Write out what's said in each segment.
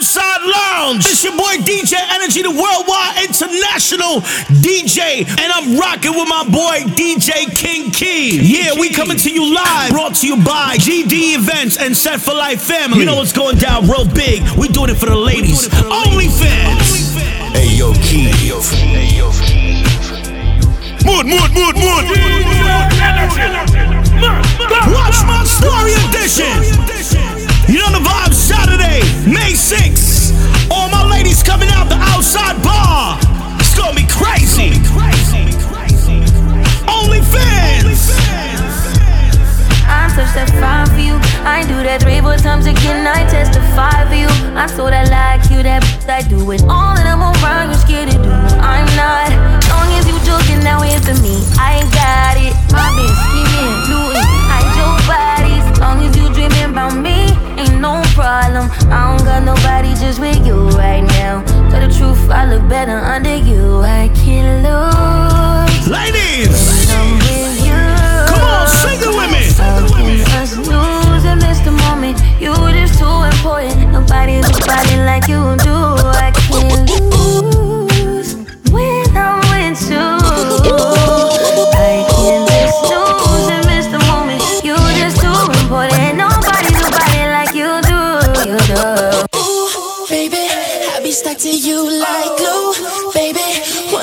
Outside Lounge. It's your boy DJ Energy, the worldwide international DJ. And I'm rocking with my boy DJ King Key. Yeah, we coming to you live. Brought to you by GD Events and Set for Life Family. You know what's going down real big. We doing it for the ladies. OnlyFans. Hey yo, Key. Hey yo, Key. Mood, mood, mood, mood. Watch my story edition. You know the vibe Saturday, May 6th. All my ladies coming out the outside bar. It's gonna be crazy. Only fans. I touch that fire for you. I do that three, four times again. I testify for you. I so that like you, that I do it all, and I'm around. You're scared to do. I'm not. Long as you joking, now for me. I ain't got it. My been scheming, doing. Problem. I don't got nobody just with you right now. Tell the truth, I look better under you. I can't lose. Ladies! Come on, sing it with me. Us lose and miss. You just too important. Nobody's nobody like you do. I can't lose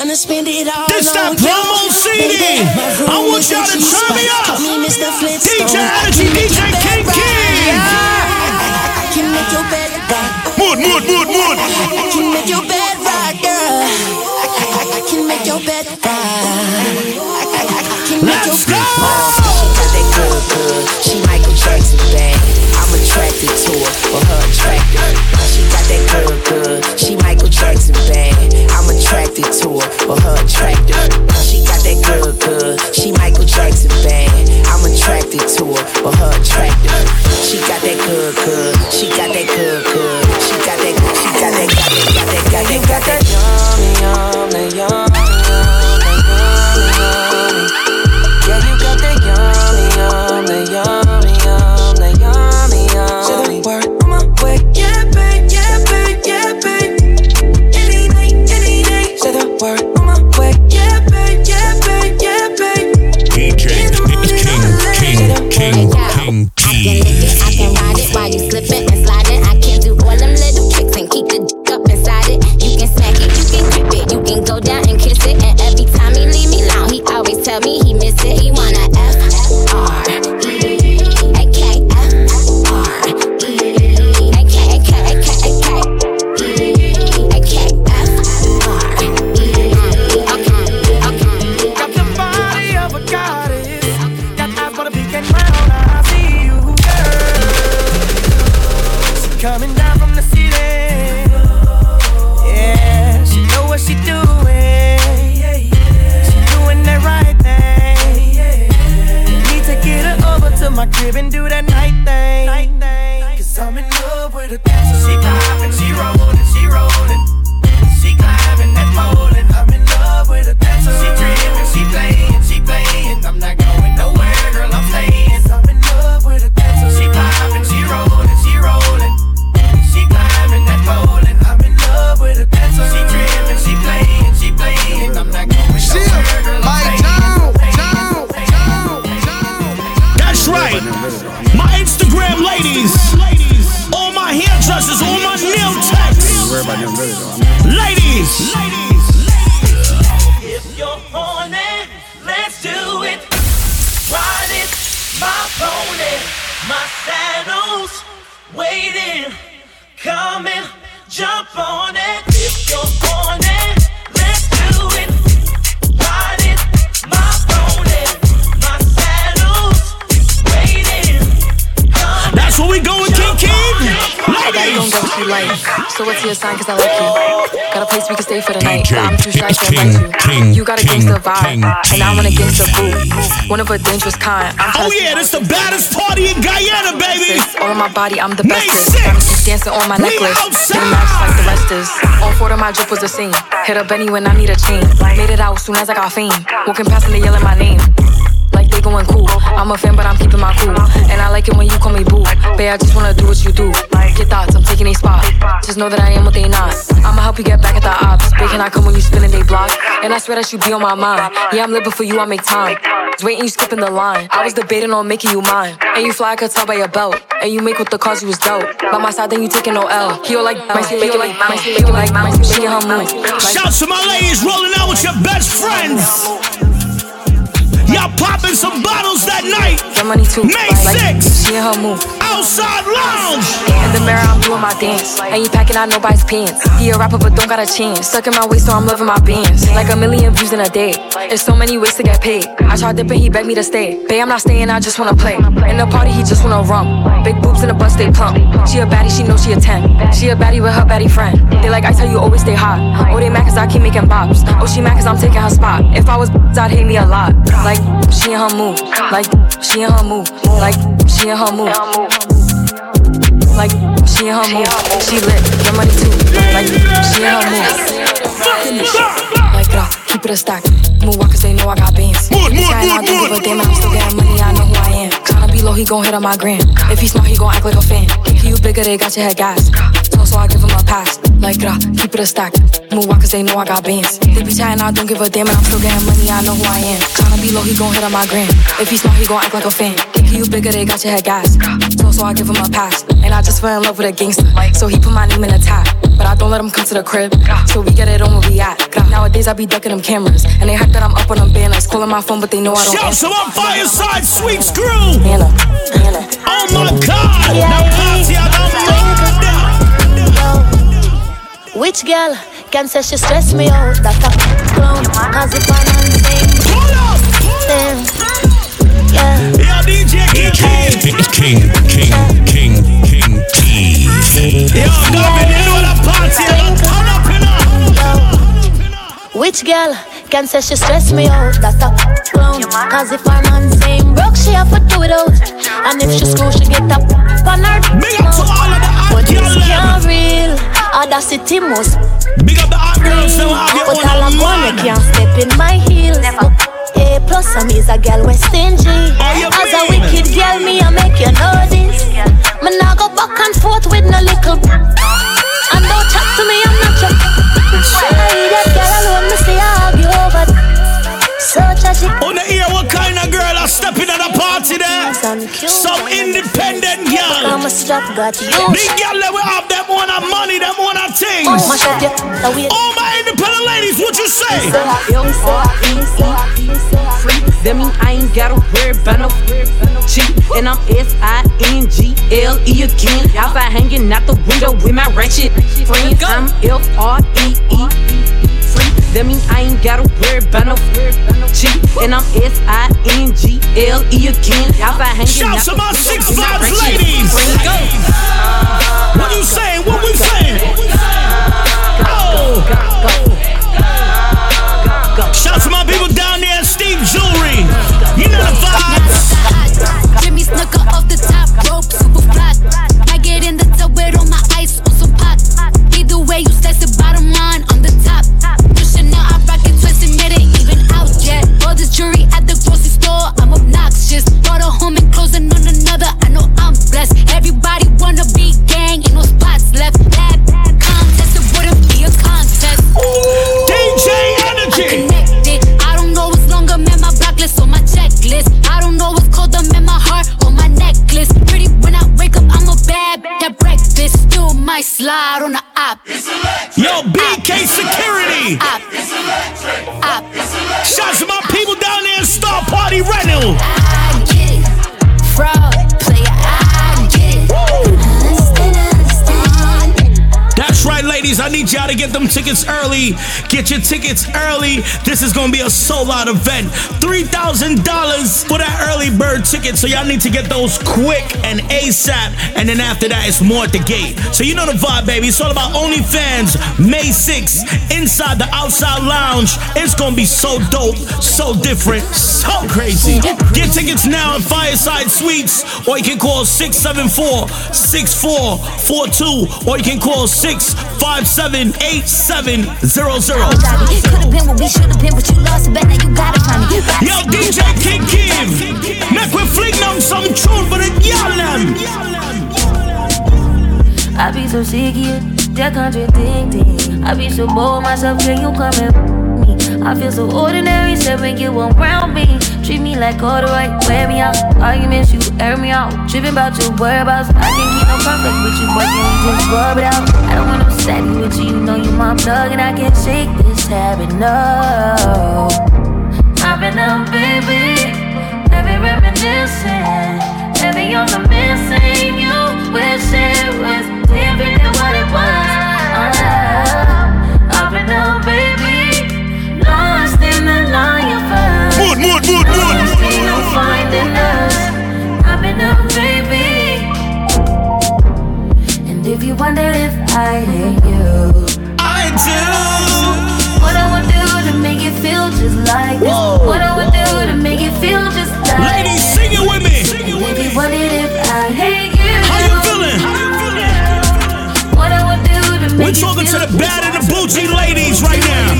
Wanna spend it all This that promo CD. I want y'all to turn me up. Call me Mr. Flintstone. DJ Energy, DJ King. King. I can make your bed rock. Mood, mood, mood, mood. I can make your bed rock, girl. I, can make your bed rock. I, I, I can make your Let's go. You. You got a King, gangster vibe. King, And I want a King. gangster boo. One of a dangerous kind. I'm Oh tryna yeah, this the baddest party in Guyana, baby. Sis, All of my body, I'm the May bestest. 6th. Got me dancing on my We necklace. outside. Getting matched like the rest is. All four of my drip was the same. Hit up Benny when I need a chain. Made it out soon as I got fame. Walking past and they yelling my name. We going cool. I'm a fan, but I'm keeping my cool. And I like it when you call me boo. Babe, I just wanna do what you do. Get thoughts, I'm taking a spot. Just know that I am what they not. I'ma help you get back at the ops. Babe, can I come when you spinning they block? And I swear that you be on my mind. Yeah, I'm living for you, I make time. Just Waiting, you skipping the line. I was debating on making you mine. And you fly, I could tell by your belt. And you make with the cause you was dope. By my side, then you taking no L. He like, my see, make it like, my see, make it like, my see, making her move. To my ladies rolling out with your best friends. Y'all popping some bottles that night. Get money too. May like, 6th. She in her move. Outside lounge. In the mirror, I'm doing my dance. And you packing out nobody's pants. He a rapper, but don't got a chance. Stuck in my waist, so I'm loving my bands. Like a million views in a day. There's so many ways to get paid. I tried dipping, he begged me to stay. Babe, I'm not staying, I just wanna play. In the party, he just wanna rum. Big boobs in the bus, they plump. She a baddie, she know she a 10. She a baddie with her baddie friend. They like, I tell you, always stay hot. Oh, they mad cause I keep making bops. Oh, she mad cause I'm taking her spot. If I was, I'd hate me a lot. Like, she in her move. Like, she in her move. Like, she in her move. Like, she in her move. She lit. Get money too. Like, she in her move. Like, uh, keep it a stack. Move walkers, they know I got more, Trying more, out, don't give a damn, I'm still getting money, I know be low, he gon' hit on my gram. If he smart, he gon' act like a fan. If you bigger, they got your head gas. So, so I give him a pass. Like, uh, keep it a stack. Move walkers, they know I got bands. They be chatting, I don't give a damn, and I'm still getting money, I know who I am. Tryna be low, he gon' hit on my gram. If he smart, he gon' act like a fan. If you bigger, they got your head gas. So, so I give him a pass. And I just fell in love with a gangster. So he put my name in the tag. But I don't let him come to the crib. So we get it on where we at. Nowadays I be ducking them cameras. And they hype that I'm up on them banners. Calling my phone, but they know I don't Shout answer. to my Fireside Suites crew. Hannah, Hannah. Oh my God. Now party out the Which girl can say she stress me out? That a clown, as if I'm unseen. Pull up. Damn. Yeah. King King. King, King, T. Yo, Gavin, you know the party. Which girl can say she stress me out? That's a clown, as if I'm unseen. Broke, she have to do it out. And if she screw, she get up on her. Big up to all of the hot But this girl real. Audacity must Big up the hot girls. They have your But all I'm man. can't step in my heels. A plus I'm is a girl we stingy. As a wicked girl, me I make you know this. Me nah go back and forth with no little. And don't chat to me, I'm not your. Hey, that girl alone, me see her ah. over. So tragic. On the ear, what kind of girl are stepping at the party there? Some independent girl. I'm a strap got you. Big girl that we have them one of money, them one of things. Oh, your. All my independent ladies, what you say? Free, that mean I ain't gotta worry about no cheap. And I'm S I N G L E again. Outside hanging out the window with my ratchet friends. I'm F R E E. Free, that mean I ain't gotta worry about no cheap. And I'm S I N G L E again. Outside hanging Shout out to my six vibes ladies. What you saying? What we saying? Oh. Shout to my people might slide on the op. Yo, BK Security. Op. Op. Shout to my people down there in Star Party Rental. I get it. Fraud. Ladies. I need y'all to get them tickets early. Get your tickets early. This is gonna be a sold out event. $3,000 for that early bird ticket. So y'all need to get those quick and ASAP. And then after that, it's more at the gate. So you know the vibe, baby. It's all about OnlyFans May 6th inside the outside lounge. It's gonna be so dope, so different, so crazy. Get tickets now at Fireside Suites, or you can call 674 6442, or you can call 650 557-8700. Could've been what we should've been, but you lost it, but now you gotta find me. Yo, DJ King Kim. Make we fling down some tune for the. I be so sick of that contradicting. I be so bold myself, can you come and? I feel so ordinary, said when you around me. Treat me like all the right, wear me out. Arguments, you air me out. Tripping about your whereabouts. I can't keep no conflict with you, boy, we just rub it out? I don't want no steady with you, you know you my plug, and I can't shake this habit, no. I've been up, baby. Heavy reminiscing. Heavy on the missing. You wish it was different than what it was. The finding us. I've been up, baby. And if you wonder if I hate you, I do. what I would do to make it feel just like this. Whoa. What I would do to make it feel just like Ladies, this. sing it with me. If you wondered if I hate you, How you feeling? what I would do to make We're talking to the bad and the bougie ladies right now.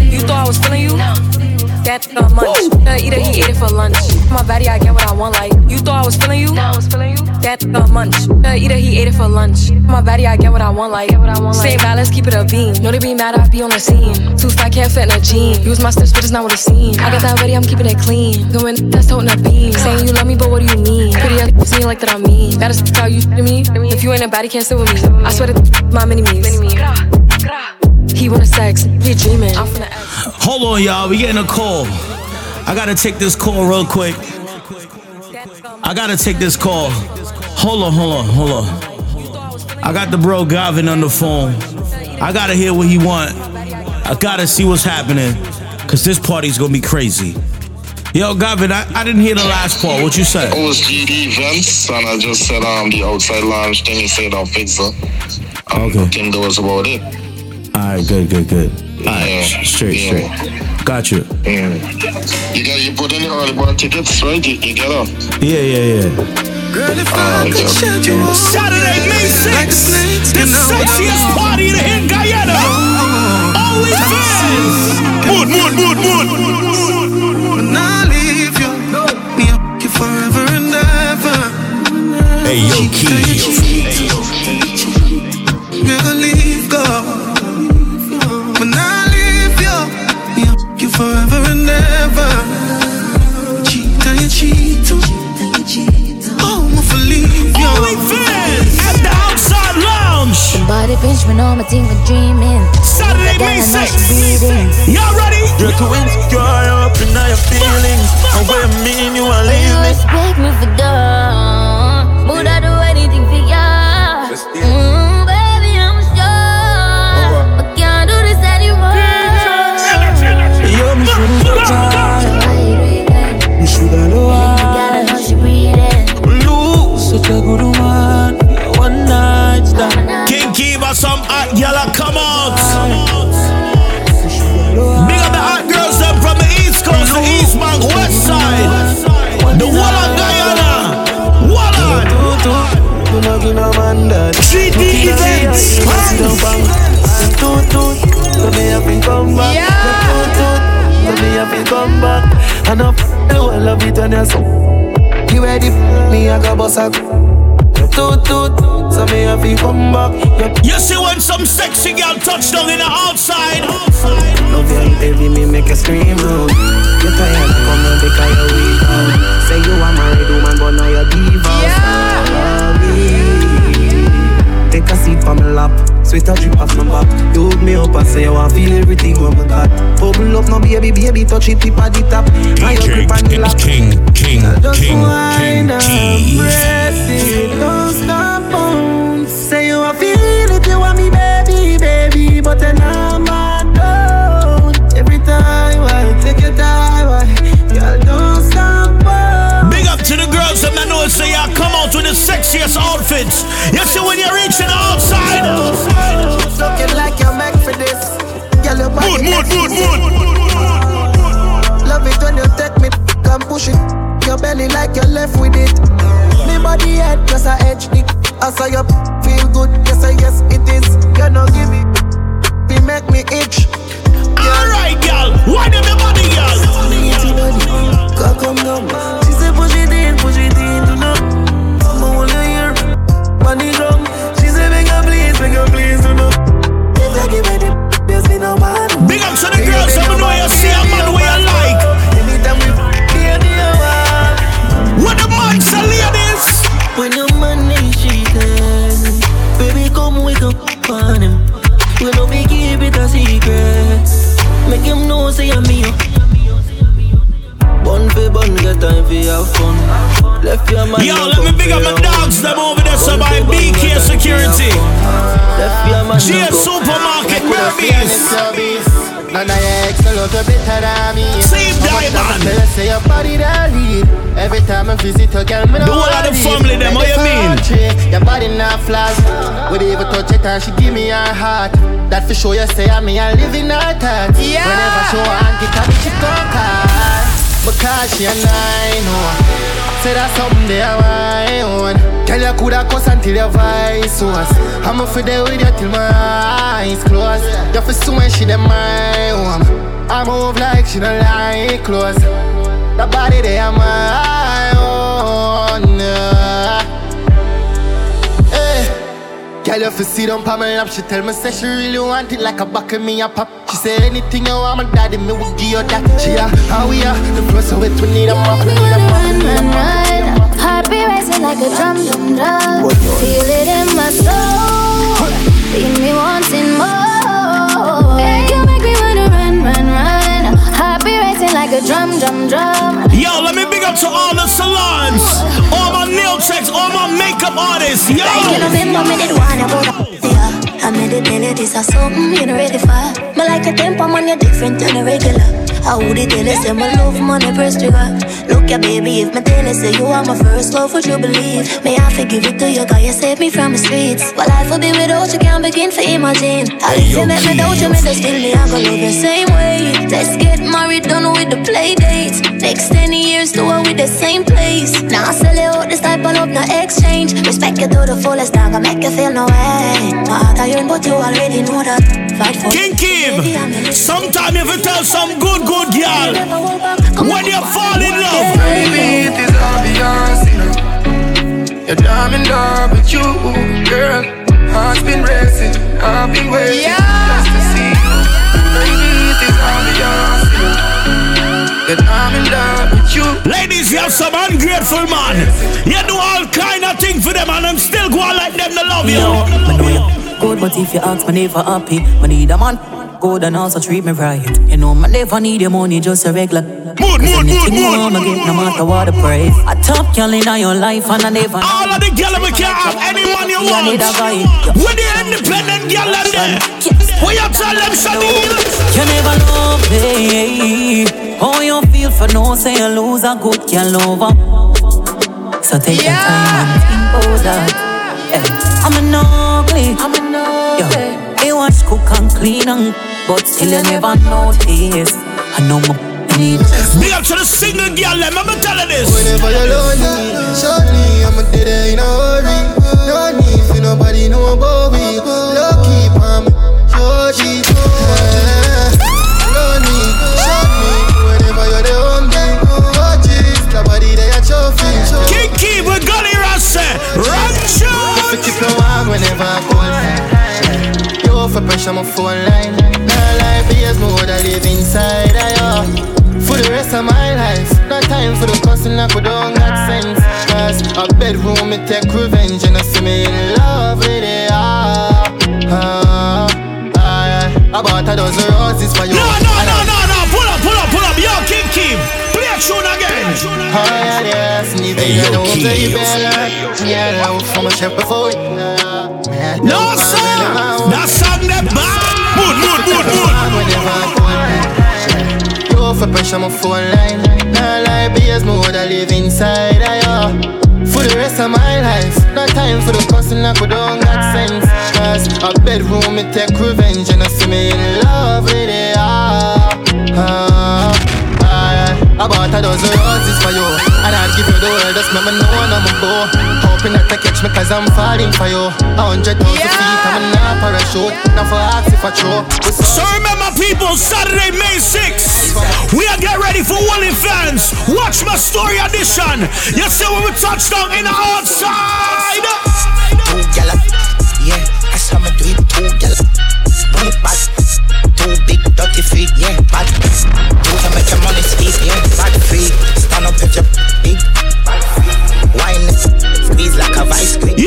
You thought I was feeling you? That uh, munch. Either he ate it for lunch. My body, I get what I want. Like you thought I was feeling you? Now I was feeling you. That uh, munch. Either he ate it for lunch. My body, I get what I want. Like stay let's keep it a beam. Know they be mad, I be on the scene. Too fat, can't fit in a jean. Use my steps, but it's not what it seems. I got that ready, I'm keeping it clean. Going that's toting a beam. Saying you love me, but what do you mean? Pretty ass see like that I mean. Better s- how you to me. If you ain't a baddie, can't sit with me. I swear to my mini me's. He wanna sex, he dreaming. I'm finna act. Hold on, y'all. We getting a call. I gotta take this call real quick. I gotta take this call. Hold on, hold on, hold on. I got the bro Gavin on the phone. I gotta hear what he want. I gotta see what's happening. Cause this party's gonna be crazy. Yo, Gavin, I, I didn't hear the last part. What you said? It was GD events, and I just said um the outside lounge thing. He said I'll fix it. Um, Okay. I think that was about it. Alright, good, good, good. Alright, Yeah. straight, Yeah. straight. Got you. Yeah. You got you put in the early bird tickets, right? You, you get them. Yeah, yeah, yeah. Girl, if Ah, I could yeah. shed you all Saturday, May 6th, like the you know what I sexiest party in in Guyana. Always fans. Mood, mood, mood, mood. When I leave you, me up you forever and ever. Hey, yo, Key. Never leave go. Cheat and you cheat. Oh, I'm for leave you. Only fans at the outside lounge. Body pinch when all my team were dreaming. Saturday, Gotta May know she 6th. Y'all ready? You're too insecure up in your feelings. And what I mean, you are leaving. You leaving. respect me for done. Would I And I f- the whole of it on your so. You ready? Me I go bust a. Toot toot, so me have to come back. Yup. You see when some sexy girl touch down in the outside. Love you heavy, me make you scream out. You tired, come on, because you weak out. Say you a married woman, but now you're divorced. Take a seat for my lap, sweat a drip off my back. You hook me up and say you want feel everything when me got. Bubble up, no baby, baby, touch it tip at the top. Now you DJ grip on the King, lap. King, King, Just King, wind King up, Key. press it, don't stop on. Say sexiest outfits. You see when you're reaching outside. Looking like you're meant for this. Yellow mood, mood, mood, mood. Love it when you take me and push it. Your belly like you're left with it. Me body head just a edge dick. I saw you feel good. Yes, I yes it is. You know give me, you make me itch. Alright, girl. Why do the body, girl? She said push it in, push it in, do not on the drum. She said, make her please, make her please, do no. If I give her the, there's no man. Big up to the girls, I'm know you see a man where you like. Anytime we hear the hour. What the man say, ladies? When your money, she cheating, baby, come wake up on him. We know we keep it a secret. Make him know, say I'm Yo, let me big up my dogs, them over there, so by BK Security. G Supermarket, Merbees. None of your ex no look better than me. Same diamond. Tell us say your body that lead. Every time I visit a girl, me The whole of the family, them, what you mean? Your body not flaws. Would even touch it and she give me her heart. That for sure you say I'm me, I live in her thoughts. Yeah. Whenever she want it, I she conquer. Because she nine, oh. Say that's something they are my own. Tell you coulda cuss until your voice was. I'ma fi there with you till my eyes close. You fi soon she dem my own. I move like she don't like clothes. The body they are my Girl, you fi sit down pa my lap She tell me say she really want it like a back of me a pop She say anything you want my daddy, me will give you that She a, how we are, the closer with we need a mop, we need a mop Run, run, run. Heart be racing like a drum, drum, drum. Feel it in my soul. Leave me wanting more. You make me wanna run, run, run. Be racing like a drum, drum, drum. Yo, let me big up to all the salons, all my nail checks, all my makeup artists. Yo. Like you know, been no minute one about. I made it tell this is something you know ready for. Me like a tempo man, you're different than a regular. I would it tell say my love money press trigger. Look ya baby, if me tell you say you are my first love, would you believe? May I forgive it to you, God, you saved me from the streets. But life would be without you, can't begin to imagine. I if you make me doubt you, just still me, I go love the same way. Let's get married, done with the play dates. Next 10 years, do it with the same place. Exchange. Respect you to the fullest, not gonna make you feel no way. My heart iron, but you already know that. Fight for King Kim, sometime if you tell some good, good girl when you fall in love. Baby, it is obvious, you know. You're diamond up with you, girl. Heart's been racing, I've been waiting just know. You're diamond up with you. Ladies, you have some ungrateful man. You do all kind of things for them and I'm still go on like them to love you. I know you good, but if you ask me never happy, I need a man good and also treat me right. You know, me never need your money, just a regular. Mood, Cause mood, anything mood, you mood. want, get no matter what the price. I top girl in your life and I never. All of the girl we can have any man you I want. need a guy. When the independent girl them there, you tell them Shadil, You never love me. How you feel for no say you lose a good girl over. So take your time and think about that. Hey, I'm an ugly. I'm an ugly. You watch cook and clean and but still you never notice. I know my need. big up to the single girl them. I'ma tell you this. Whenever you're lonely, shortly, I'ma dead in a hurry. No need for nobody know about me. Warm whenever I call You for pressure my phone line. Nah like BS me woulda live inside of you For the rest of my life No time for the cussing I could don't got sense. Cause a bedroom me take revenge And I see me in love with it ah, ah, ah, I bought a dozen roses for you. No, no, no, no, no. Pull up, pull up, pull up. Yo, King Kim, play a tune again. Oh yeah, yes, and even Hey, you yo, don't Keys. say better. Yeah, love from a chef before yeah, No, sir. That song that bad. Mood, mood, mood, mood. Whenever I call me Go for pressure my phone line. Nah lie, BS me woulda live inside of you For the rest of my life. No time for the cussing I could don't got sense. Cause a bedroom me take revenge And I see me in love with it ah, ah, ah, I bought a dozen roses for you And I'd give you the world Just remember no one on my bow Hoping that you catch me cause I'm falling for you A hundred thousand feet I'm in a parachute Now for ask if I throw So remember, people, Saturday, May 6th, we are get ready for Wally fans. Watch my story edition. You see when we touch down in the outside. Two gyal, yeah, that's how me do it. Two gyal, one bad, two big dirty feet, yeah, bad. Two to make your money speak, yeah, bad feet. Stand up if you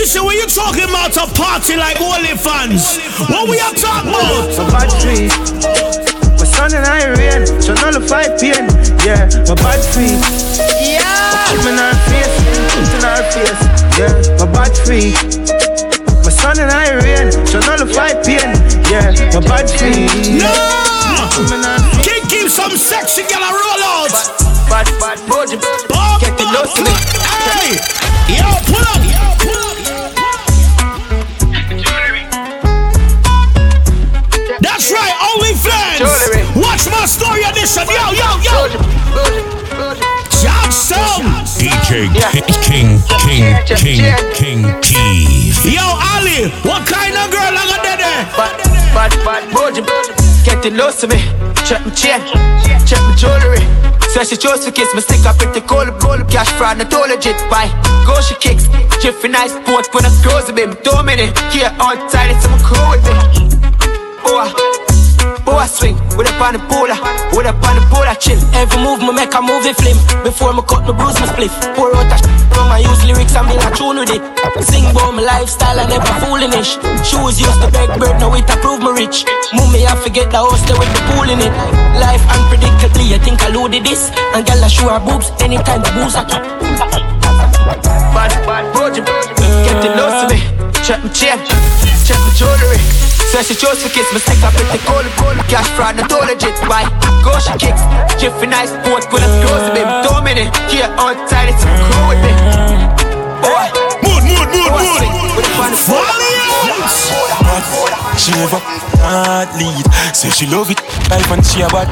You see when you talking about a party like Wally fans, what we are talking about? My bad tree. My sun and I rain, so nullify pain. Yeah, my bad feet. Yeah. Put me in her face. in her face. Yeah, my bad free. My son and I rain, so nullify pain. Yeah, my bad free. No! Can't keep some sexy girl a roll out. Bad, bad, bad, bad. get the nose to me. Hey, yo, pull up. Watch story edition. Yo, yo, yo. Johnson. DJ King, King, King, King, Keith. Yo, Ali, what kind of girl I got there? Bad, bad, bad, bad, get the nose to me. Check my chain, check my jewelry. Says she chose to kiss me, stick up with the cold, cold cash fraud, not all legit. Why? Go she kicks, Jiffy nice sport when I scrolls with him. Two minute, here on tight, it's some crew with me. Boy, boy swing, with up on the polar, with up on the polar chill. Every move me make a movie film. Before me cut me bruise me spliff. Pour out a from my use lyrics and build a tune with it. Sing about my lifestyle and never foolish. Shoes used to beg bird, now it approve me rich. Mummy I forget the house there with the pool in it. Life unpredictably, I think I loaded this. And girl I show her boobs anytime the booze are Bad, bad, bad, get the nose to me. Check my chain, check my jewelry. Says she chose to kiss stick up with the cold, cold cash fraud, not all legit. Why? Go she kicks, Jiffy nice sport scrolls with him. Two minute, here on tight, it's crew with me. Boy, mood, mood, mood, mood. A She never not lead. Say she love it, life and she a bad.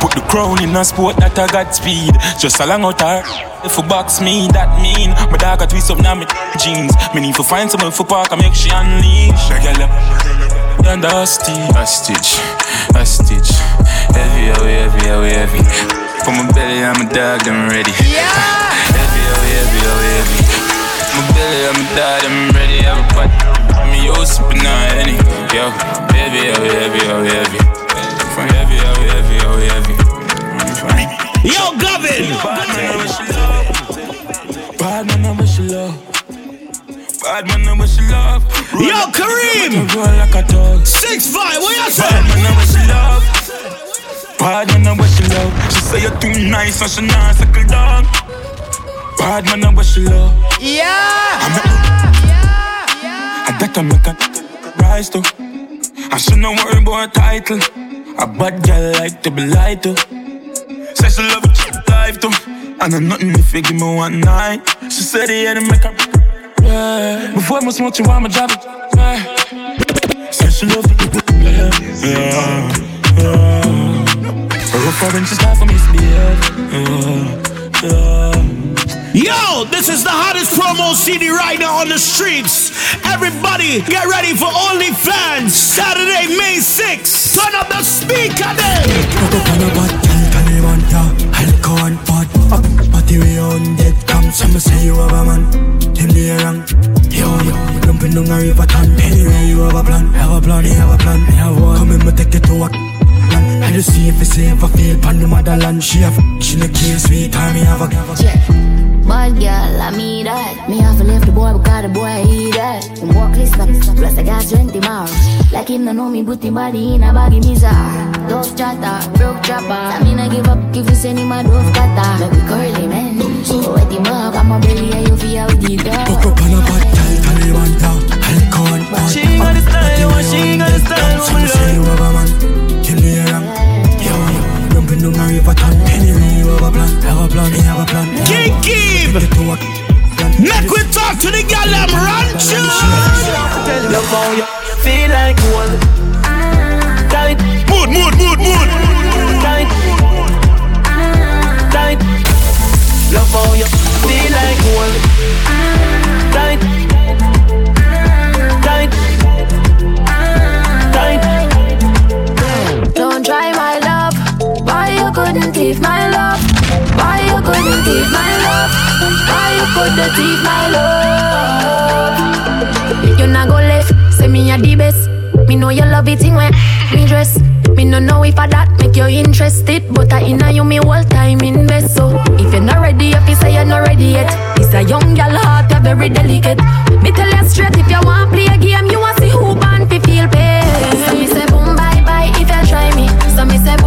Put the crown in a sport that I got speed. Just along out her. If you box me, that mean my dog a twist up now me jeans. Me need to find someone for park and make she unleash. A up and a stitch, a stitch, a stitch. Heavy, heavy, heavy, heavy, heavy. For my belly, I'm a dog, I'm ready. Yeah. heavy, heavy, heavy, heavy, heavy. My belly, I'm a dog, I'm ready. Everybody, me used to be not any. Yo, heavy, heavy, heavy, heavy, heavy. From heavy, heavy, heavy, heavy, heavy. Yo, Gavin. Bad Bad man, I wish you love. Yo, Kareem. Like a dog. Six five. What you say? Bad man, I wish you love. Bad man, I wish you love. She say you're too nice and she not suckle dog. Bad man, I wish you love. Yeah. I'm a, I bet I make a rise to. I should not worry about a title. A bad girl like to be lied to. Say she love it, life too. And I'm nothing if you give me one night. She said he had to make her. Yeah. Before I smoke you, I'ma drop it. Yeah. She love it. Yeah. Yeah. yeah. Rough orange is not for me to yeah. yeah. Yo, this is the hottest promo CD right now on the streets. Everybody, get ready for OnlyFans. Saturday, May 6th. Turn up the speaker then. Alcohol pot up, party we on dead come. Some say you have a man, them they wrong. Yo, yo, jumping down a river ton. Anyway, you have a plan, have a plan, you have a plan, you have one. Come in, me take it to work. I just see if it's safe, I feel pan the motherland. She have, she no care, sweet time, me have a. Yeah. Bad girl, I mean that. Me have to leave the boy because the boy eat that. And walk this up, plus I got 20 miles. Like him, no know me, put him body in a baggy mizar. Dove chatter, broke chopper. I mean, I give up if you send him a dove cutter. Make me curly, man. So wet him up, I'm a belly, and you feel how deep down. Cook up on a bad girl, Taliban down. Alcohol pot She got the style, she got the style, Some oh, say you have a man, them they wrong. Yo, yo, jumping down a river ton. Anyway, you have a plan, have a plan, you have a plan. Kiki. Make we talk to the gal them rancho. Love how you feel like gold. Tight. Mood, mood, mood, mood. Tight. Tight. Love how you feel like gold. Tight. Tight. Tight. Don't try my love. Why you couldn't thief my love? Why you couldn't thief my love? Why you couldn't thief my love? You not go left, say me a the best. Me know you love it when me dress. Me no know if I that make you interested, but I inna you me whole time invest. So if you're not ready, if you say you're not ready yet, it's a young girl heart, you're very delicate. Me tell you straight, if you want play a game, you want see who born fi feel pain. So me say boom bye bye if you try me. So me say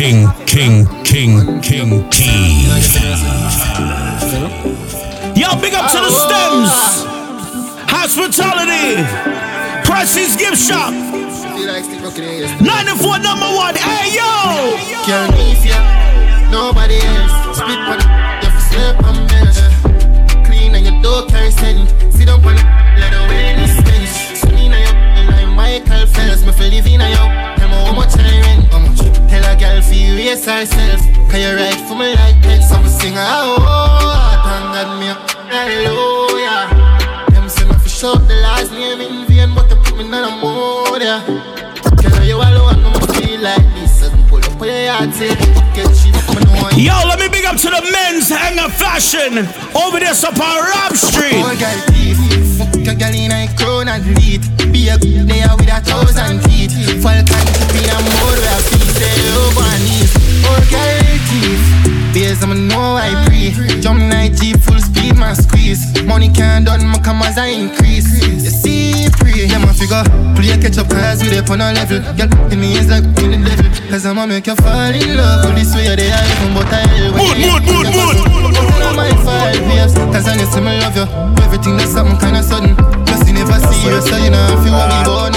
King, King, King Keith. Yo, big up to the stems. Hospitality. Prices gift shop. 94 number one. Hey, yo. Can't leave ya. Nobody else. Spit on the you slip on me. Clean and your door carry scent. Sit up on the let away the stench. Clean and your like Michael Phelps. Me feel living on you. Girl feel raise herself. Can you ride for me like that? Some sing oh, thank God me. Hallelujah. Them say me fi shout the last name in vain, but they put me in a mood, yeah. Girl, you alone, no feel like this. So pull up on your yard, say, get cheap, me know you. Yo, let me big up to the men's hanger fashion over there up on Rob Street. Girl, thief. Fuck a girl in a crown and lead. Be a good with a thousand teeth. Falcon to be Beers, I'ma know I pre. Jump night Jeep, full speed, my squeeze. Money can't done, my come as I increase. You see, pre, yeah, my figure. Play catch up cause we up on a level. Girl, in me is like in the devil. Cause I'ma make you fall in love. With this way, they are even but I. Mood, mood, mood, mood. I might five years. Cause I need to love you. Everything that's something kinda sudden. Plus, you never see you, so you know I feel what we born.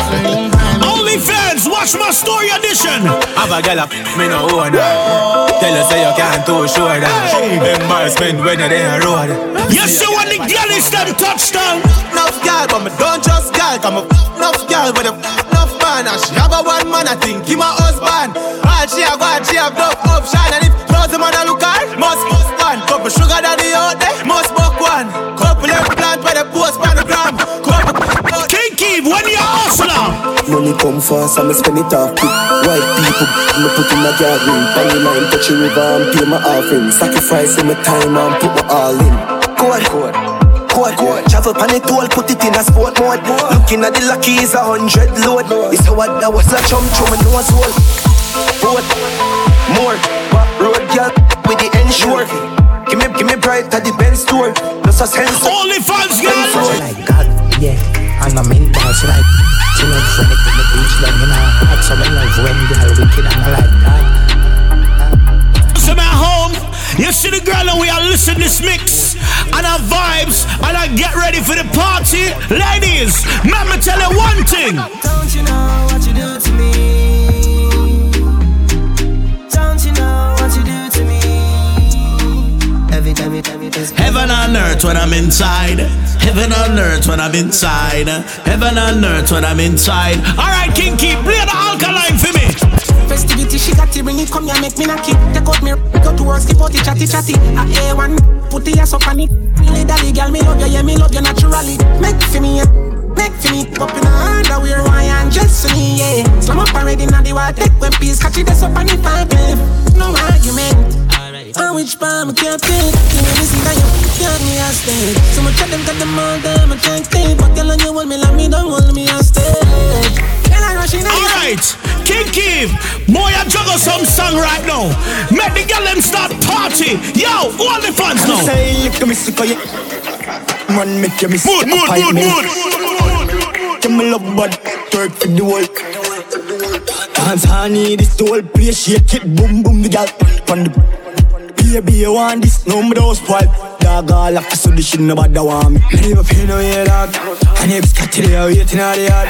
Only fans, watch my story edition. Have a gal up, me no own her. Tell her say you can't too sure that. Embarrassment when you're there road. You see when the girl is them touchdown. Enough gal, but me don't just gal. Come up, enough gal, but enough man. And she have a one man, I think he my husband. All she have, all she have, enough option. And if the man a look her, must must one. Couple sugar daddy out there, must buck one. Couple eggplant by the post by the gram. Couple King Keith, when you hustler. Money come fast, I'ma spend it off quick. White people, I me put in a gathering. Buy line, touch a river and pay my offering. Sacrificing my time and put my all in. Code, code. Code, code. Travel pan it all, put it in a sport mode. Looking at the lucky is a hundred load. It's a what that was a chum chum and nose hole. Boat, more, back road girl with the ensure. Give me, give me bright at the Benz store. No sense. Only fans, girl. Like God, yeah. And I'm in dance like She love when it in the beach Then you know hot So me love when girl wicked And I like that. So at home. You see the girl and we are listening this mix. And our vibes. And I get ready for the party. Ladies Let me tell you one thing. Don't you know what you do to me? Heaven on earth when I'm inside Heaven on earth when I'm inside Heaven on earth when I'm inside Alright Kinky Play the alkaline for me Festivity, she got to bring it, come here, make me knock it. Take out me, go to work, skip out the chatty chatty. A A1, put the ass up on it. Really daddy, girl, me love you, yeah, me love you naturally. Make for me, yeah. Make for me, up in the underwear, why and just for me, yeah. Slam up already, now the water, take one piece, catch it, that's up on the five, No argument. On which palm I can't fit. You never see that you got me a stage So much of them got them all them I can't stay. But girl, when you hold me like me, don't hold me a stage Girl, I rush in Alright, Kinky Boy, I juggle some song right now. Make the girl them start party. Yo, all the fans now? Say, look at me, sick of you. Man, make you miss Mood, mood, mood, mood. Give me love, but work for the work. Dance honey, this the whole place. Shake it, boom boom the gal on the. Baby, you want this? No, me don't spoil. Dog all like so this shit nobody want me. Me never pay no way, dog. And if it's got to the waiting on the yard.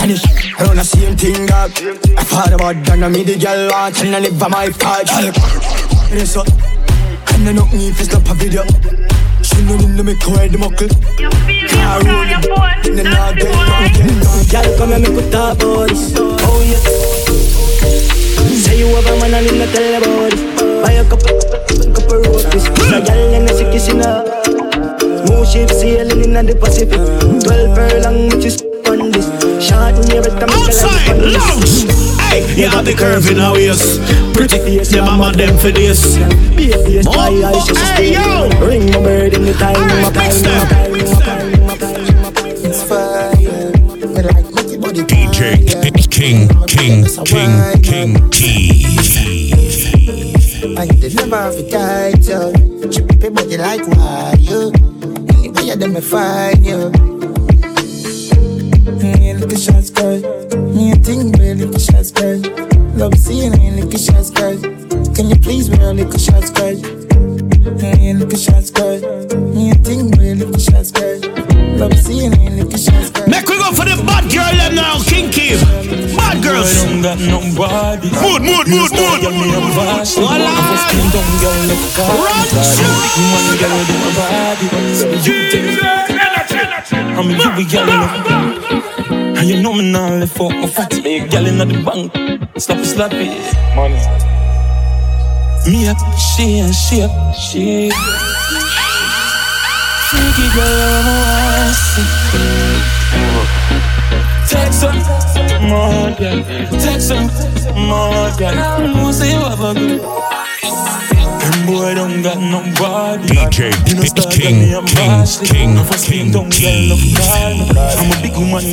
And it's around the same thing, dog. I thought about that, and me the girl want and I live by my part. It is so. And I know me if it's not a video. She know in the make her the muckle. Car rolling in the night, Girl, come and make we talk about this. Oh yeah. Say you have a man and him not tell about it. Buy a couple, couple rotis. A girl and a sick kissing her. Smooth ship sailing in the Pacific. Twelve furlong, which is on this. Short when you're at the Outside, lounge. Hey, you have the curve in our waist. Pretty face, your mama them for this. Oh, hey, yo. Ring my bird in the time. Alright, mix them. It's King, King, King, King T. I they never forget you. Chippy body like Mario. Anywhere them find you. Me like a shots girl. Me a thing real like a shots girl. Love seeing me like a shots girl. Can you please wear a little shots girl? Me like a shots girl. Me a thing wear a little shots girl. Love seeing ain't liquor shots, girl. Make we go for the bad girl them now, kinky. Bad girls. I don't got nobody. Mood, mood, mood, mood. Girl, me a boss. Voila. I first came down, girl, look Run, You man, girl, do my body. You take I'm a you, girl, look. And you know me now, left for my fat big girl in the bank. Slap it, slap it. Money. Me up, she and she up, she. Freaky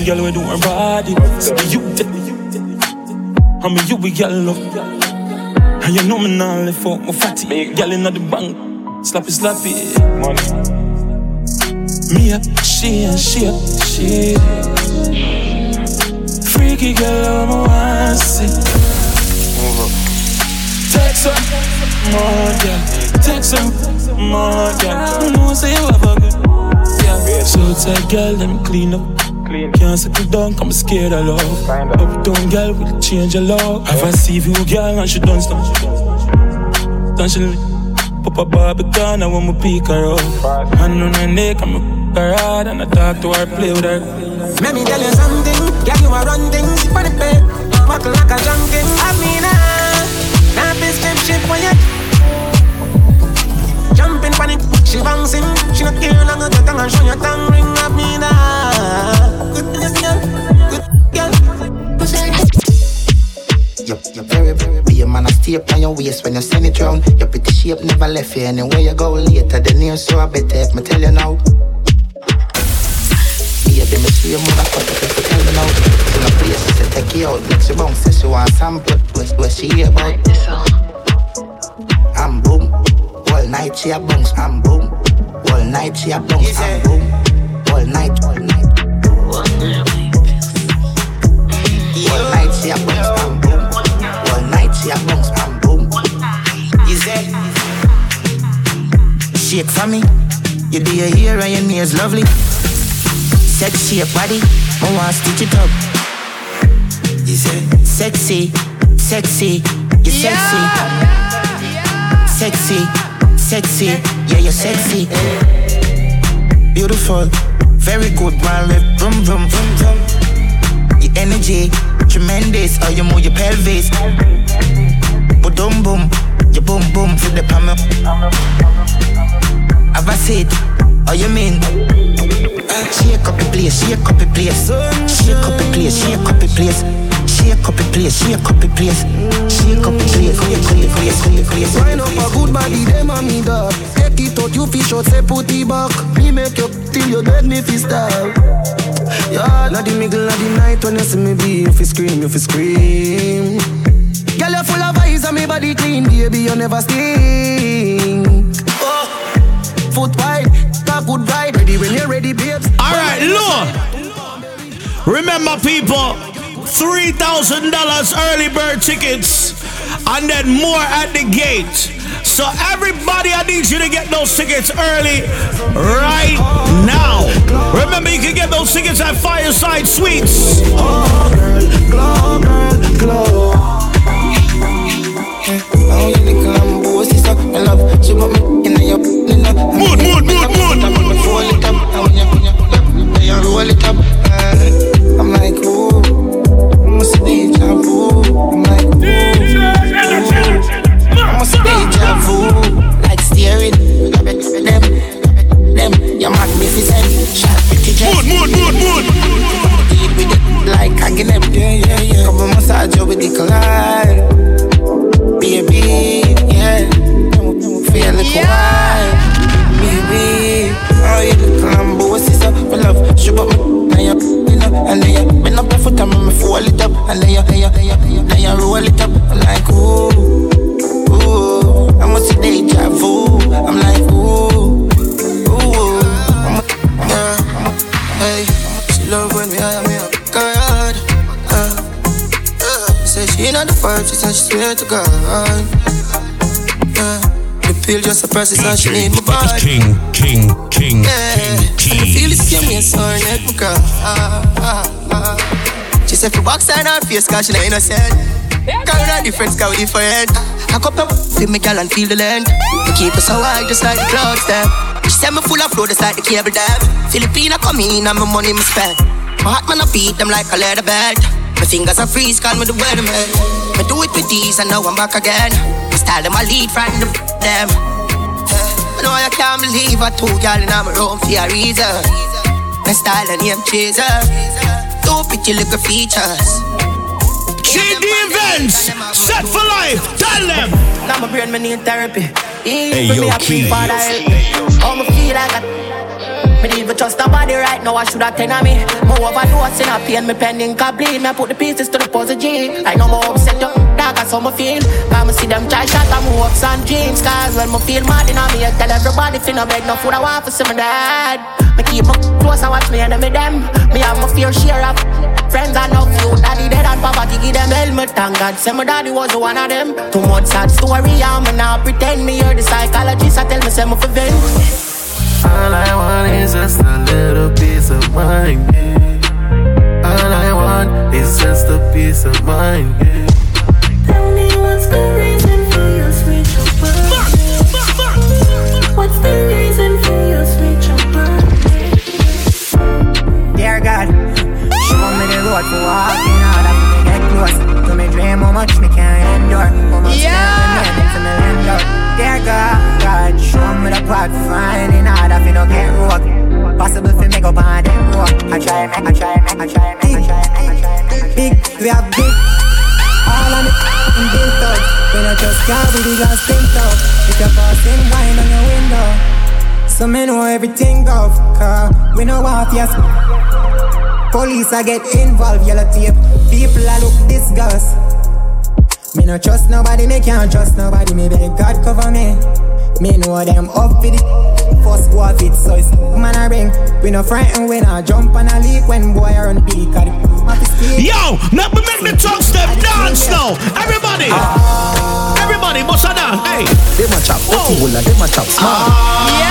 girl we do her body. So you did. I mean, you be girl love. And you know me now, left out my fatty. Girl in the bank, slappy, slappy. Money. Me up, she and she up, she. Freaky girl, I'm a see. Text her, more girl. Text her, more girl. No say you have a good. Yeah. So tight, girl, let me clean up. Clean Can't settle down, I'm scared of love. Up down, girl, will change your love. Have I see you, girl, and she done stop. Then she pop a Barbican, I want me pick her up. Hand on her neck, I'm a her hard, and I talk to her, play with her. Let me tell you something, girl, you are run things on the bed, buckle like a junkie. I mean, ah, now this step shit when you jumping on she bouncing, she not care long as the tongue and show your tongue ring. I mean, ah, good girl, You're, you're very, very be a man. I stay up on your waist when you send it round. Your pretty shape never left you anywhere you go later. The news so I better if me tell you now. Baby, me see your motherfucker if you tell me now. In a place to take you out, make you bounce, say she want sample. What, what she hear about? I'm boom. All night she a bounce, I'm boom. All night she a bounce, I'm boom. All night, all night. All night she a bounce, I'm boom. All night she a bounce, I'm boom. Is it? Shake for me. You do your hair and your nails lovely. Sexy your body, I want stitch it up. You say sexy, sexy, you sexy, Yeah, yeah, sexy, sexy, yeah you're sexy. Beautiful, very good, man. Rip, Vroom, vroom, vroom, vroom. Your energy, tremendous. Oh, you move your pelvis. But Boom boom, you boom boom for the pamel. Have I said, oh you mean? Shake up the place, shake up the place, shake up the place, shake up the place. Shake up the place, shake up the place, shake up the place, shake up the place, shake up place. Wine up a good body, them a me dog. Take it out, you fish out, say put it back. Me make you till you dead, me fi starve. Yeah, not the middle of the night when you see me be, you fi scream, you fi scream. Girl, you full of me body clean, baby, you never stink. Oh, foot wide, talk good ride, ready when you're ready, babes. All right, look. Remember, people, $3,000 early bird tickets and then more at the gate. So, everybody, I need you to get those tickets early right now. Remember, you can get those tickets at Fireside Suites. Oh, girl, glow, girl, glow. Oh, you little and bossy, so my love. She put me in your, in your. Mood, mood, mood, mood. Roll it up, and when you, when you, when you, you roll it up. I'm like, ooh, I must be deja vu. I'm like, ooh, I must be deja vu. Like steering, them, them, you're magnificent. Sharp, pretty dress. Mood, mood, mood, mood. Deep with it, them. Yeah, yeah, yeah. Come and massage you with the collide baby, yeah. Feel like yeah. baby. Oh, you look combo, sis up for love. She me, now you, you know, and then you bend up the foot and me fold it up, and then you, then you, then you, then you roll it up like ooh, ooh. I'm a deja vu. I'm like ooh. Pray to God. Yeah. The pill just a process and she need my body. King, king, king, Yeah. king, I king. feel the same way, so her neck my girl. She said for box and her face, cause she not innocent. Girl, not different, cause we different. I cup up, feel me girl and feel the land. We keep us so high, just like the clouds, them. She said me full of flow, just like the cable dam. Filipina come in and my money me spend. My heart man, I beat them like a leather belt. My fingers are freeze, call me the weatherman. Me do it with these, and now I'm back again. My style them, I lead from the them. I know I can't believe I two girl in my room for a reason. My style and name chaser. Two pretty little features. JD events, set for life. Tell them. Now my brain, me need therapy. Hey, yo, me a Key. free father help. How me feel like a me to trust nobody right now. I should have ten of me. More overdose in a pain. Me pending can bleed. Me I put the pieces to the puzzle G. I know more upset you. Dark as how me feel. Cause me see them try shot move ups and dreams. Cause when me feel mad in a me, I tell everybody finna beg no food. I want for see my dad. Me keep my close and watch me enemy them. Me have my fear share of friends and no few. Daddy dead and poverty give them helmet. Thank God, say my daddy was one of them. Too much sad story. I'm now pretend me hear the psychologist. I tell me say me for vent. All I want is just a little piece of mind. Yeah. All I want is just a piece of mind. Yeah. Tell me what's the reason for your switch up? What's the reason for your switch up? Dear God, show me the road for walking out of me get close to me dream how much me can endure. How much yeah. me into me end up. Dear God, God, show me the for finding out if you don't get rogue. Possible for me go on them road. I try, make, I try, make, I try, make, I try, make, I try, make. Big, we have big. All on the f***ing built up. When I just got with the glass tint up. If you're passing wine on your window. So me know everything go. Cause we know what yes. Police I get involved, yellow tape. People I look disgust. Me no trust nobody, me can't trust nobody. Me beg God cover me. Me know them up with it. First go off it, so it's man I ring. We no frightened when I jump on a leak when boy I run beat. Cause the Yo, let me make the tongue step dance now. Everybody. Everybody, bust a down. Hey. Dem a chop, oh. Walla, dem a chop smart. Ah.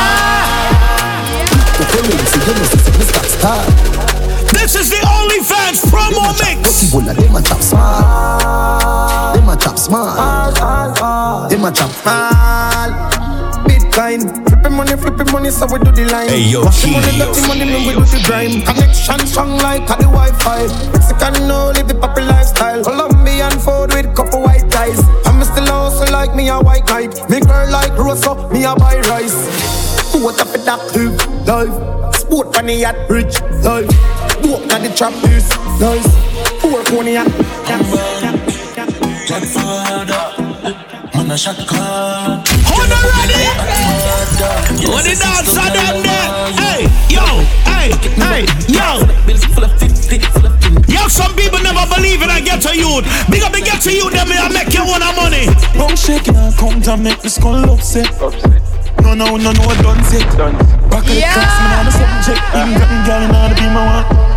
To tell me, see, you know, see, me stop start. This is the OnlyFans promo mix. Walla, dem a chop smart. Dem a chop smart. Dem a chop smart. Bitcoin, flipping money, flipping money, so we do the line. Hey, yo, Wash money, yo, dirty money, me we do the grime. Connection strong like a the Wi-Fi. Mexican no live the poppy lifestyle. Colombian food with couple white ties. I'm still hustle like me a white knight. Me girl like Rosa, me a buy rice. What up with that live life? Sport on the yacht, rich life. Walk on the trap, this nice. Four pony yacht. On ready. On the dance on them there. Hey, yo, hey, hey, yo. Yo, some people never believe in a ghetto youth. Big up the ghetto youth, them I make you want money. Wrong shaking and come to make the skull upset. No, no, no, no, done set. Back of the class, man, I'm a subject. Even got me girl, now to be my one.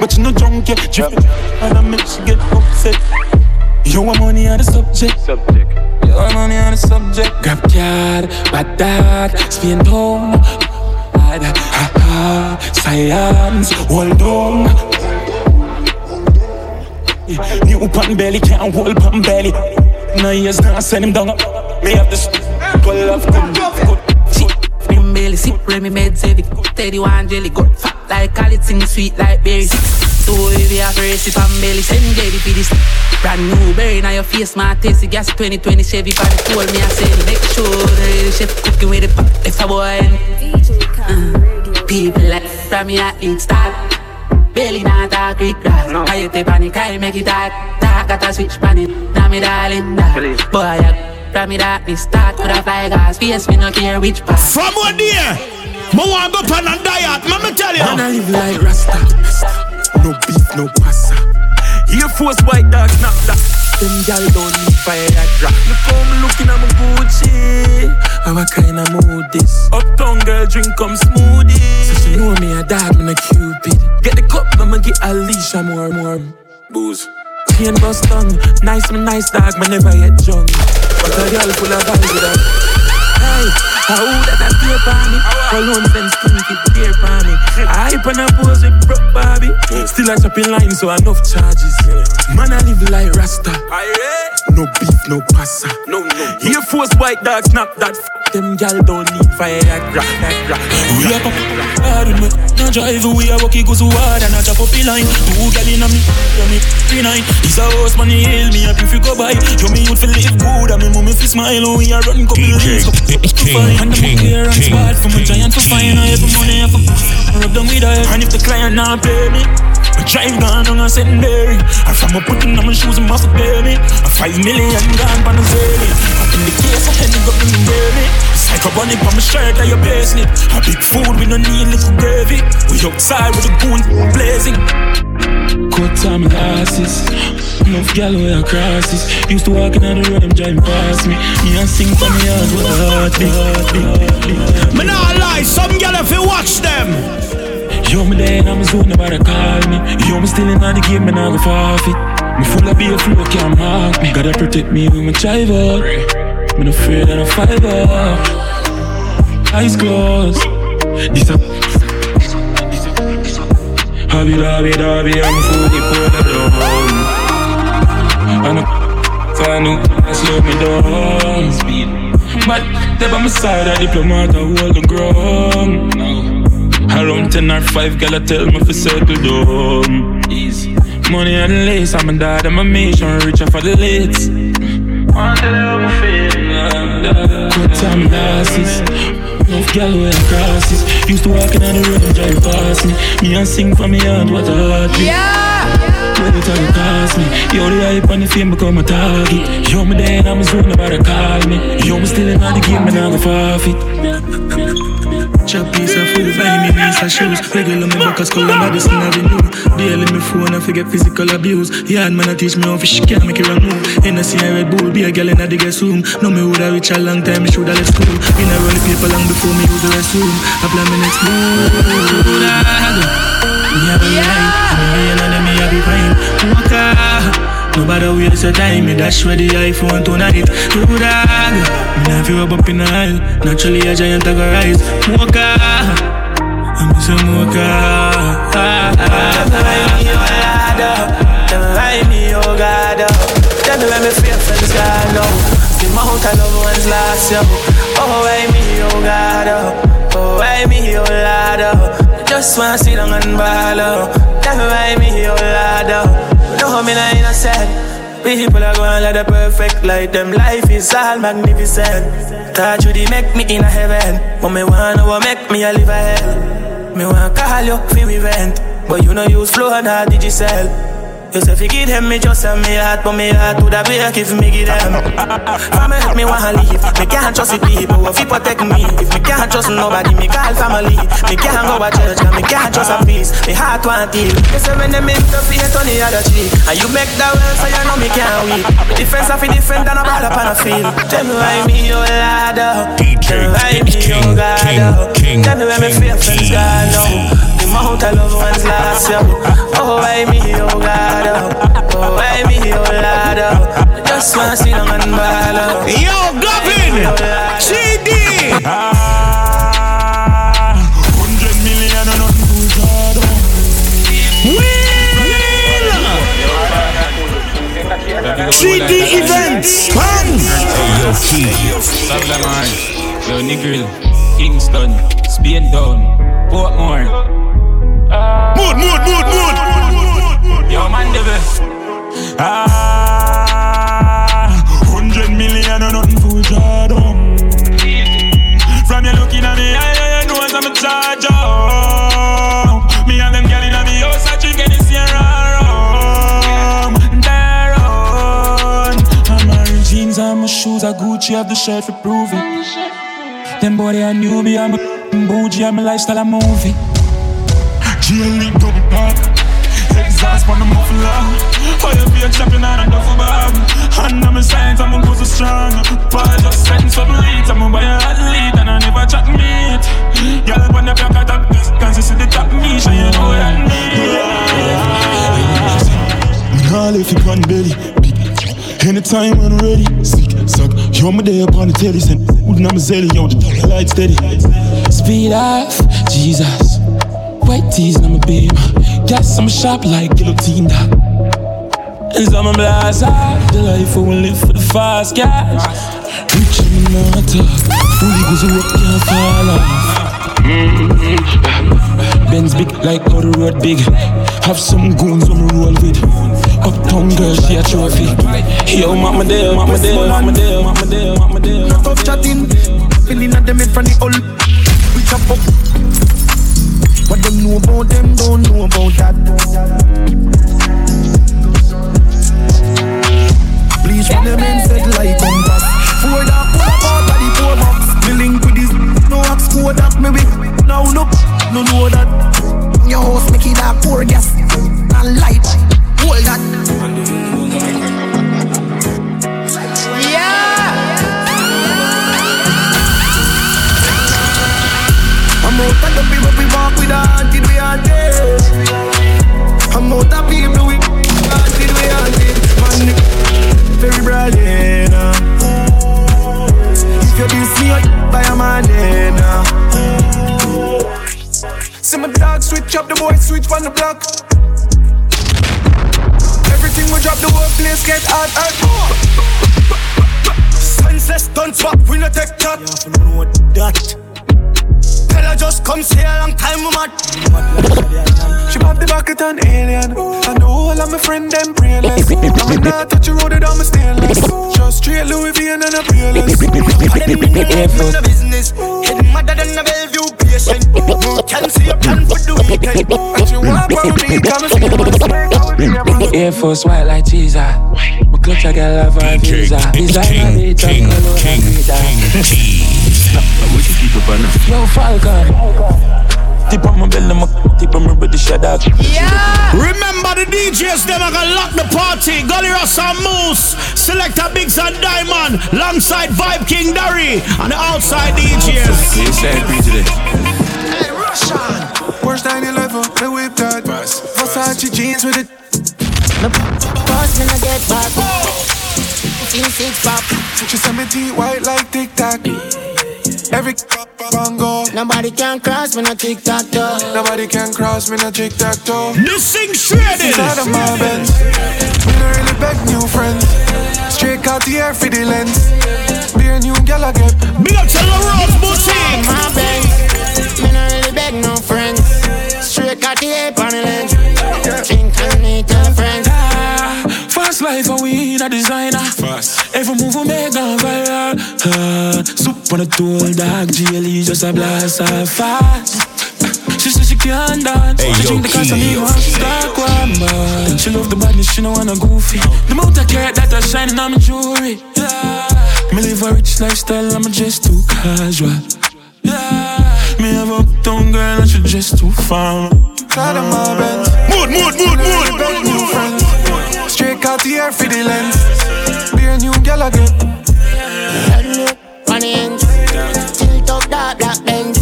But you know drunk yet, drip and I make she get upset. You want money on the subject. Subject. You want money on the subject. Grab card, bad dad, spin down. Bad, ha ha, science, hold on. New pan belly can't hold pan belly. No years now send him down. Me have this pull off good, good. Him belly sip Remy meds heavy Teddy one jelly got fat like Khalid sing sweet like berries So if you have a recipe from belly. Send Jelly for this Brand new berry. Now your face my tasty gas 2020 Chevy for the told me I say, make sure the chef cooking with the pot. If a boy uh, People like from me athlete start Belly not a quick grass no. I take panic? I make it dark. Dark got a switch panic. Now me darling that Boy I from me that me start with a fly gas Face me no care which part From what there? Me want go pan and diet, man, me tell you. Man, I live like Rasta. No beef, no pasta. Air Force white dog, snap that. Them gal don't need fire that drop. Look how me looking at my Gucci. How what kind of mood this? Uptown girl drink come smoothie. So she know me a dog, me a cupid. Get the cup, I'ma get Alicia more, more booze. champagne bust tongue. Nice, me nice dog, me never yet drunk. But a girl full of vibes with her. Hey, how that I stay for me? Cologne send stinky dear for me. I hype and I pose with broke Barbie. Still a chopping line, so enough charges. Man, I live like Rasta. No beef, no pasta. No, no. Air Force white dog, snap that. F- them gal don't need fire that rock, that rock. We are pop hard with me. Now drive away, I walk it goes hard and I chop up the line. Two gal in a me, yeah me, three nine. It's a horse money, hail me up if you go by. Yo me youth for live good, and me mummy fi smile. Oh, we are run couple lanes, couple to find. And I'm clear and spot from a giant to find. I have money, I have rub them with her. And if the client not pay me. I drive gone on a St. Mary. And from a putting on my shoes, I must pay me. A five million gone on the zany. Up in the case, I had to go in the baby. Psycho bunny on my shirt, like your basement. A big food, we no need little gravy. We outside with the goons blazing. Cut time glasses. Enough gal where I crosses. Used to walk in on the road, them driving past me. Me and sing for me heart with heartbeat. Me nah lie, some gal if you watch them. Yo, me there and I'm zone, nobody call me. Yo, me still in the game, me nah go forfeit. Me full of beer flow, can't mark me. Gotta protect me when me drive up. Me no of a fiber. Eyes closed. This a Hobby, hobby, hobby, I'm fully pulled down. And I find out that slow me down. Speed. But they by my side, a diplomat, I hold the ground. Around 10 or 5, girl, I tell me for circle down. Easy. Money and lace, I'm a dad, I'm a mission, richer for the lids. Want to help me feel Good time losses. Enough gal wear crosses. Used to walk in on the road drive past me. Me and sing for me heart, what a heartbeat. Yeah. It all cost me. Yo, the hype and the fame become a target. Yo, me there and I'm a zone, nobody call me. Yo, me still in the game, and I'm a forfeit. Chop piece of food, buy me nice of shoes Regular me buckets, color Madison Avenue Daily me phone, I forget physical abuse. Yard man, I teach me how fish can't make it wrong move Hennessy and Red Bull, be a girl in a dig room Know me woulda reach a long time, me shoulda left school. Been a roll paper long before me use the restroom. I plan me next move. Me me have a fine Nobody waste your time, me dash where the iPhone tonight. You dog, me not feel up in the aisle Naturally a giant I rise Mocha, I'm a mocha me why me, oh God, oh. Tell me where me oh friends gone now The amount of oh. love ones lost, yo Oh, why me, oh God, oh. Oh, why me, oh Lord, oh Just wanna sit down and ball, Tell me oh know me not innocent. People are going like the perfect light. Them life is all magnificent. Touch you, they make me in a heaven. But me wanna what make me a live a hell. Me wanna call you for event. But you know use flow and how did you sell? You say fi give them me just a me heart, but me heart woulda break if me give them. Ah, ah, ah, family help me wanna leave, me can't trust the people who fi protect me. If me can't trust nobody, me call family. Me can't go to church, cause me can't trust a peace. Me heart want heal. You say when them in the feet on the other cheek, and you make that well, so you know me can't weep. Difference of different than a ball up on a field. Tell me why me your lad, oh. Tell me why me your God, oh. Tell me where me feel friends gone oh. now. The amount of love ones lost, yo. Oh, why me your God? Oh, why me, oh Lord, oh. Just wanna sit down and ball, oh. Yo, Gavin, GD. Hundred million and nothing to God. GD events, come. Yo, Key. Sablaman, yo, Negril, Kingston, Spanish Town, Portmore. Mood, mood, mood, mood. Yo, man, the best. Ah, hundred million and nothing for Jordan. From you looking at me, I, I know I'm a charge up. Me and them girl in me house, I drink any Sierra rum. They run. I'm wearing jeans my shoes are Gucci, have the shirt for prove it. Them boy they are newbie, I'm a bougie, I'm a lifestyle, a movie. G-Elite double pop exhaust on the muffler. You be a champion and a duffel bag. And I'm a science, I'm a go so strong. But I just send some leads, I'm a buy a athlete and I never chat meat. Girl, when the back of that, cause you see the top me, so you know what I need. All if you can be time when I'm ready. Sick, suck, you're my day upon the telly. Send food and I'm a zelly, on the light steady. Speed off, Jesus. White tees I'm a beam. Gas, I'm a shop like guillotine. And some of blast the life we live for the fast cash. Rich and not talk, fully goes to work, can't fall off. Benz big like how the road big. Have some goons on the roll with. Uptown girl, she a trophy. Yo, mama there, mama there, mama there, mama there, mama there. Stop chatting, feeling at them in front of the old. We chop up. Them know about them, don't know about that. Bleach from them men set like compass. Four dark, pull up out of the poor box. Me link with this, no axe code that me with. Now no, no know that. Your house it dark, poor gas. And light, hold that. I'm out of the people we walk with a haunted we haunted. I'm out of people we haunted we haunted. Man, very. Uh. If you diss me, I buy a man. Uh. See my dog switch up, the boy switch on the block. Everything we drop, the whole place get hot, hot. Senseless don't swap, we no take that. You that. Tell her just come stay a long time, we mad. She pop the bucket on alien. I know all of my friend them brainless. I'm not touch the road it on my stainless. Just straight Louis V and a peerless. no business. Head madder than a Bellevue patient. You can see your plan for the weekend. But you want about me, come and Air Force white like Jesus. My clutch I got love for visa. Visa King, King, King, King, Yo, Falcon. Tip on my belly, my tip on my body, shut up. Remember the DJs, them are gonna lock the party. Gully Ross and Moose, Selector Biggs and Diamond, alongside Vibe King Dari, and the outside DJs. Inside free today. Hey, Russian. Porsche 911, the whip that. Versace jeans with it. No boss, me no get back. Oh. Team six pop. She send me tea white like Tic Tac. Every bongo. Nobody can cross me no tic tac toe. Nobody can cross me no tic tac toe. This thing shredded. Inside of my Benz. We don't really beg new friends. Straight out the air for the lens. Be a new gal I get. Big up to La Rose Boutique. My Benz. Me no really beg no friends. Straight got the ape on the lens. Drink and me tell friends. Ah, fast life and we in a designer. Fast. Every move we make on viral. Uh, soup on a tool dog. GLE just a blast off fast. She said she can't dance. Hey, she yo, drink the cause of Key. me want stock one man. She love the badness, she no wanna goofy. The amount of carrot that are shining on my jewelry. Yeah. Me live a rich lifestyle, I'm just too casual. Yeah. Me have a uptown girl and she just too farm. Inside of my Benz. Mood, mood, mood, mood. Friends. Straight out the air for the lens. Be a new get. On the ends. Tilt up dark black Benz.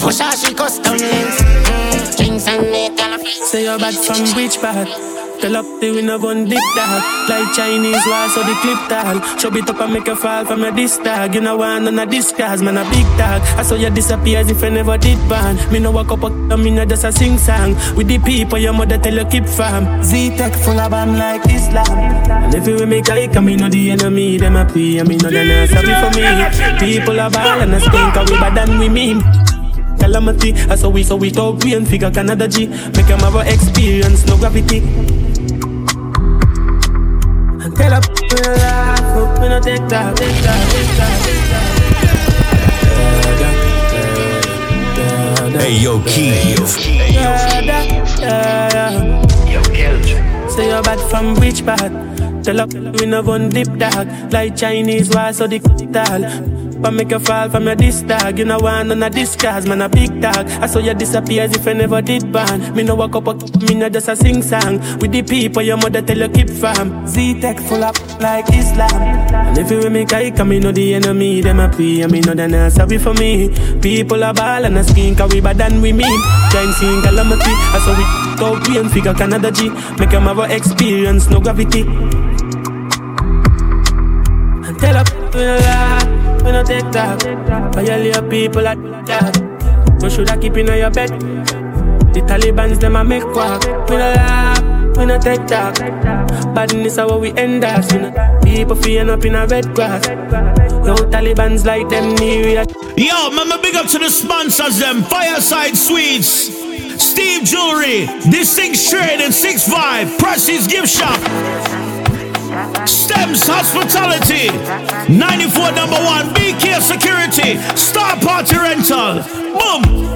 Versace custom lens. Mm, Drinks and me. Say you're bad from which part? Tell up the winner gun dip that. Like Chinese wall so the clip tall Show it up and make you fall from your disc tag. You know one on a disguise man a big tag I saw you disappear as if I never did ban Me no walk up a me no just a sing song. With the people your mother tell you keep farm. Z-Tech full of bam like Islam. And if you make a come me know the enemy Them a pray and me they not sorry for me. People are ball and a stink and we bad than we mean Calamity, I saw we so we talk we and figure Canada G. Make them have a experience, no gravity. And tell up, we no laugh, hope we no take that, take that, take that, take that. Hey, yo, Key. yeah, yeah, yeah. Say you're bad from which part? Tell up, we no gun dip dog. Like Chinese war, so the tall but make you fall from your disc tag You know one on a discards, man, a big dog. I saw you disappear as if I never did ban. Me no walk up a me no just a sing song. With the people your mother tell you keep fam. Z tech full up like Islam. And if you make I come, me know the enemy, them a pray. And me know they not sorry for me. People are ball and a skin, cause we bad than we mean. Time seeing calamity. I saw we go play and figure Canada G. Make them have a experience, no gravity. And tell up, we no take talk. For your little people at that. No should I keep in your bed. The Taliban's them I make quack. We no laugh. We no take talk. Badness is how we end us. People feeling up in a red grass. No Taliban's like them near Yo, mama, big up to the sponsors, them Fireside Suites, Steve Jewelry, Distinct Trade, and Six Five Precious Gift Shop. Stems Hospitality, 94 number one, BK Security, Star Party Rental. Boom!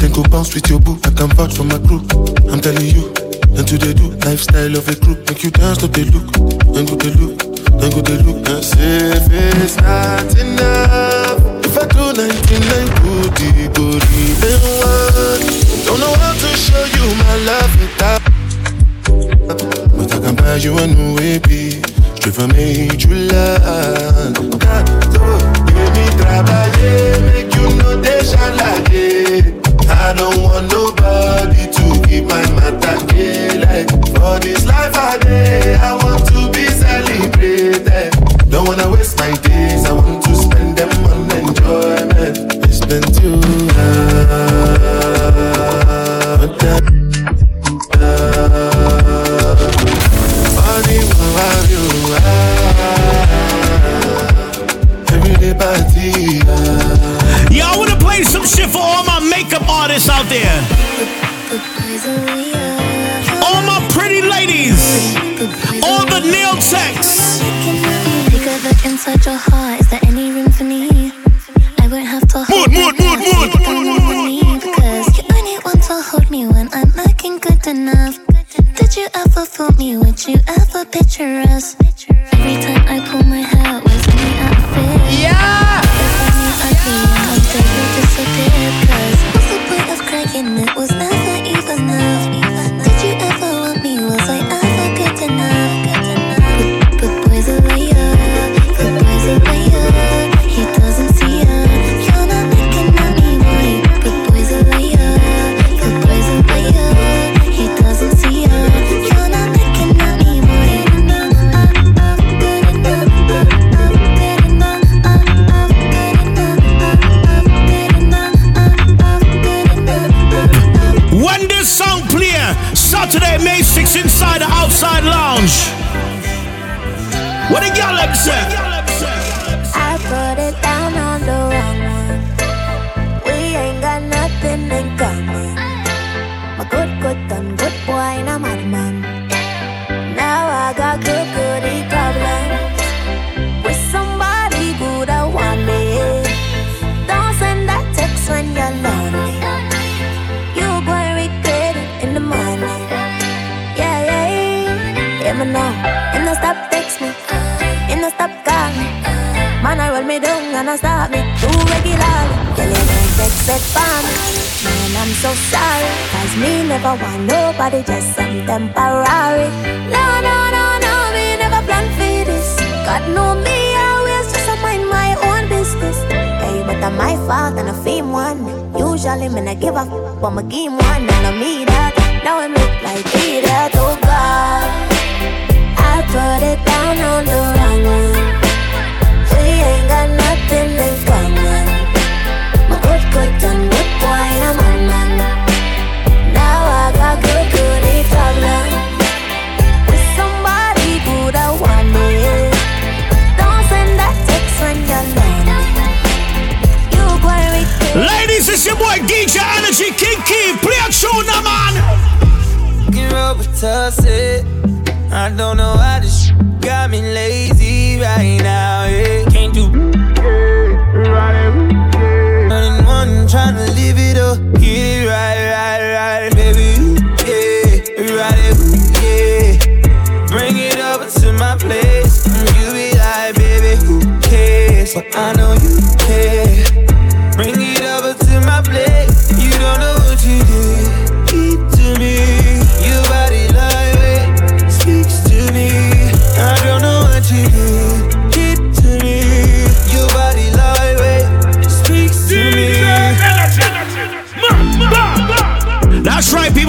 Then go bounce with your boo. I can vouch for my crew. I'm telling you, and today do lifestyle of a crew. Make you dance, to they look, and go they look. would you ever picture us? Every time I pull my hair, where's me outfit? Yeah! give up, but my game tough it. I don't know why this sh- got me lazy right now. Yeah. Can't do running one, trying to live it up, get it right, right, right, baby. Yeah, ride it, yeah. Bring it over to my place, you be like, baby, who cares? But I know you care.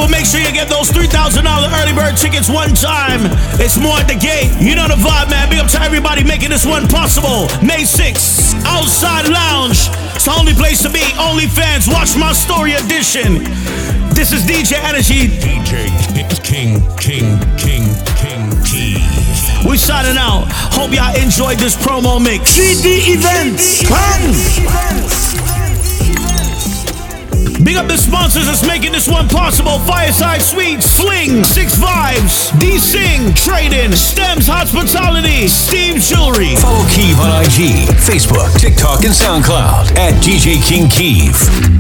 people, make sure you get those $3,000 early bird tickets one time. It's more at the gate. You know the vibe, man. Big up to everybody making this one possible. May 6th, Outside Lounge. It's the only place to be. Only fans, watch my story edition. This is DJ Energy. DJ King, King, King, King, King. We signing out. Hope y'all enjoyed this promo mix. CD events. CD events. Big up the sponsors that's making this one possible Fireside Suite, Sling, Six Vibes, D Sing, Trading, Stems Hospitality, Steve Jewelry. Follow Keeve on IG, Facebook, TikTok, and SoundCloud at DJ King Keeve.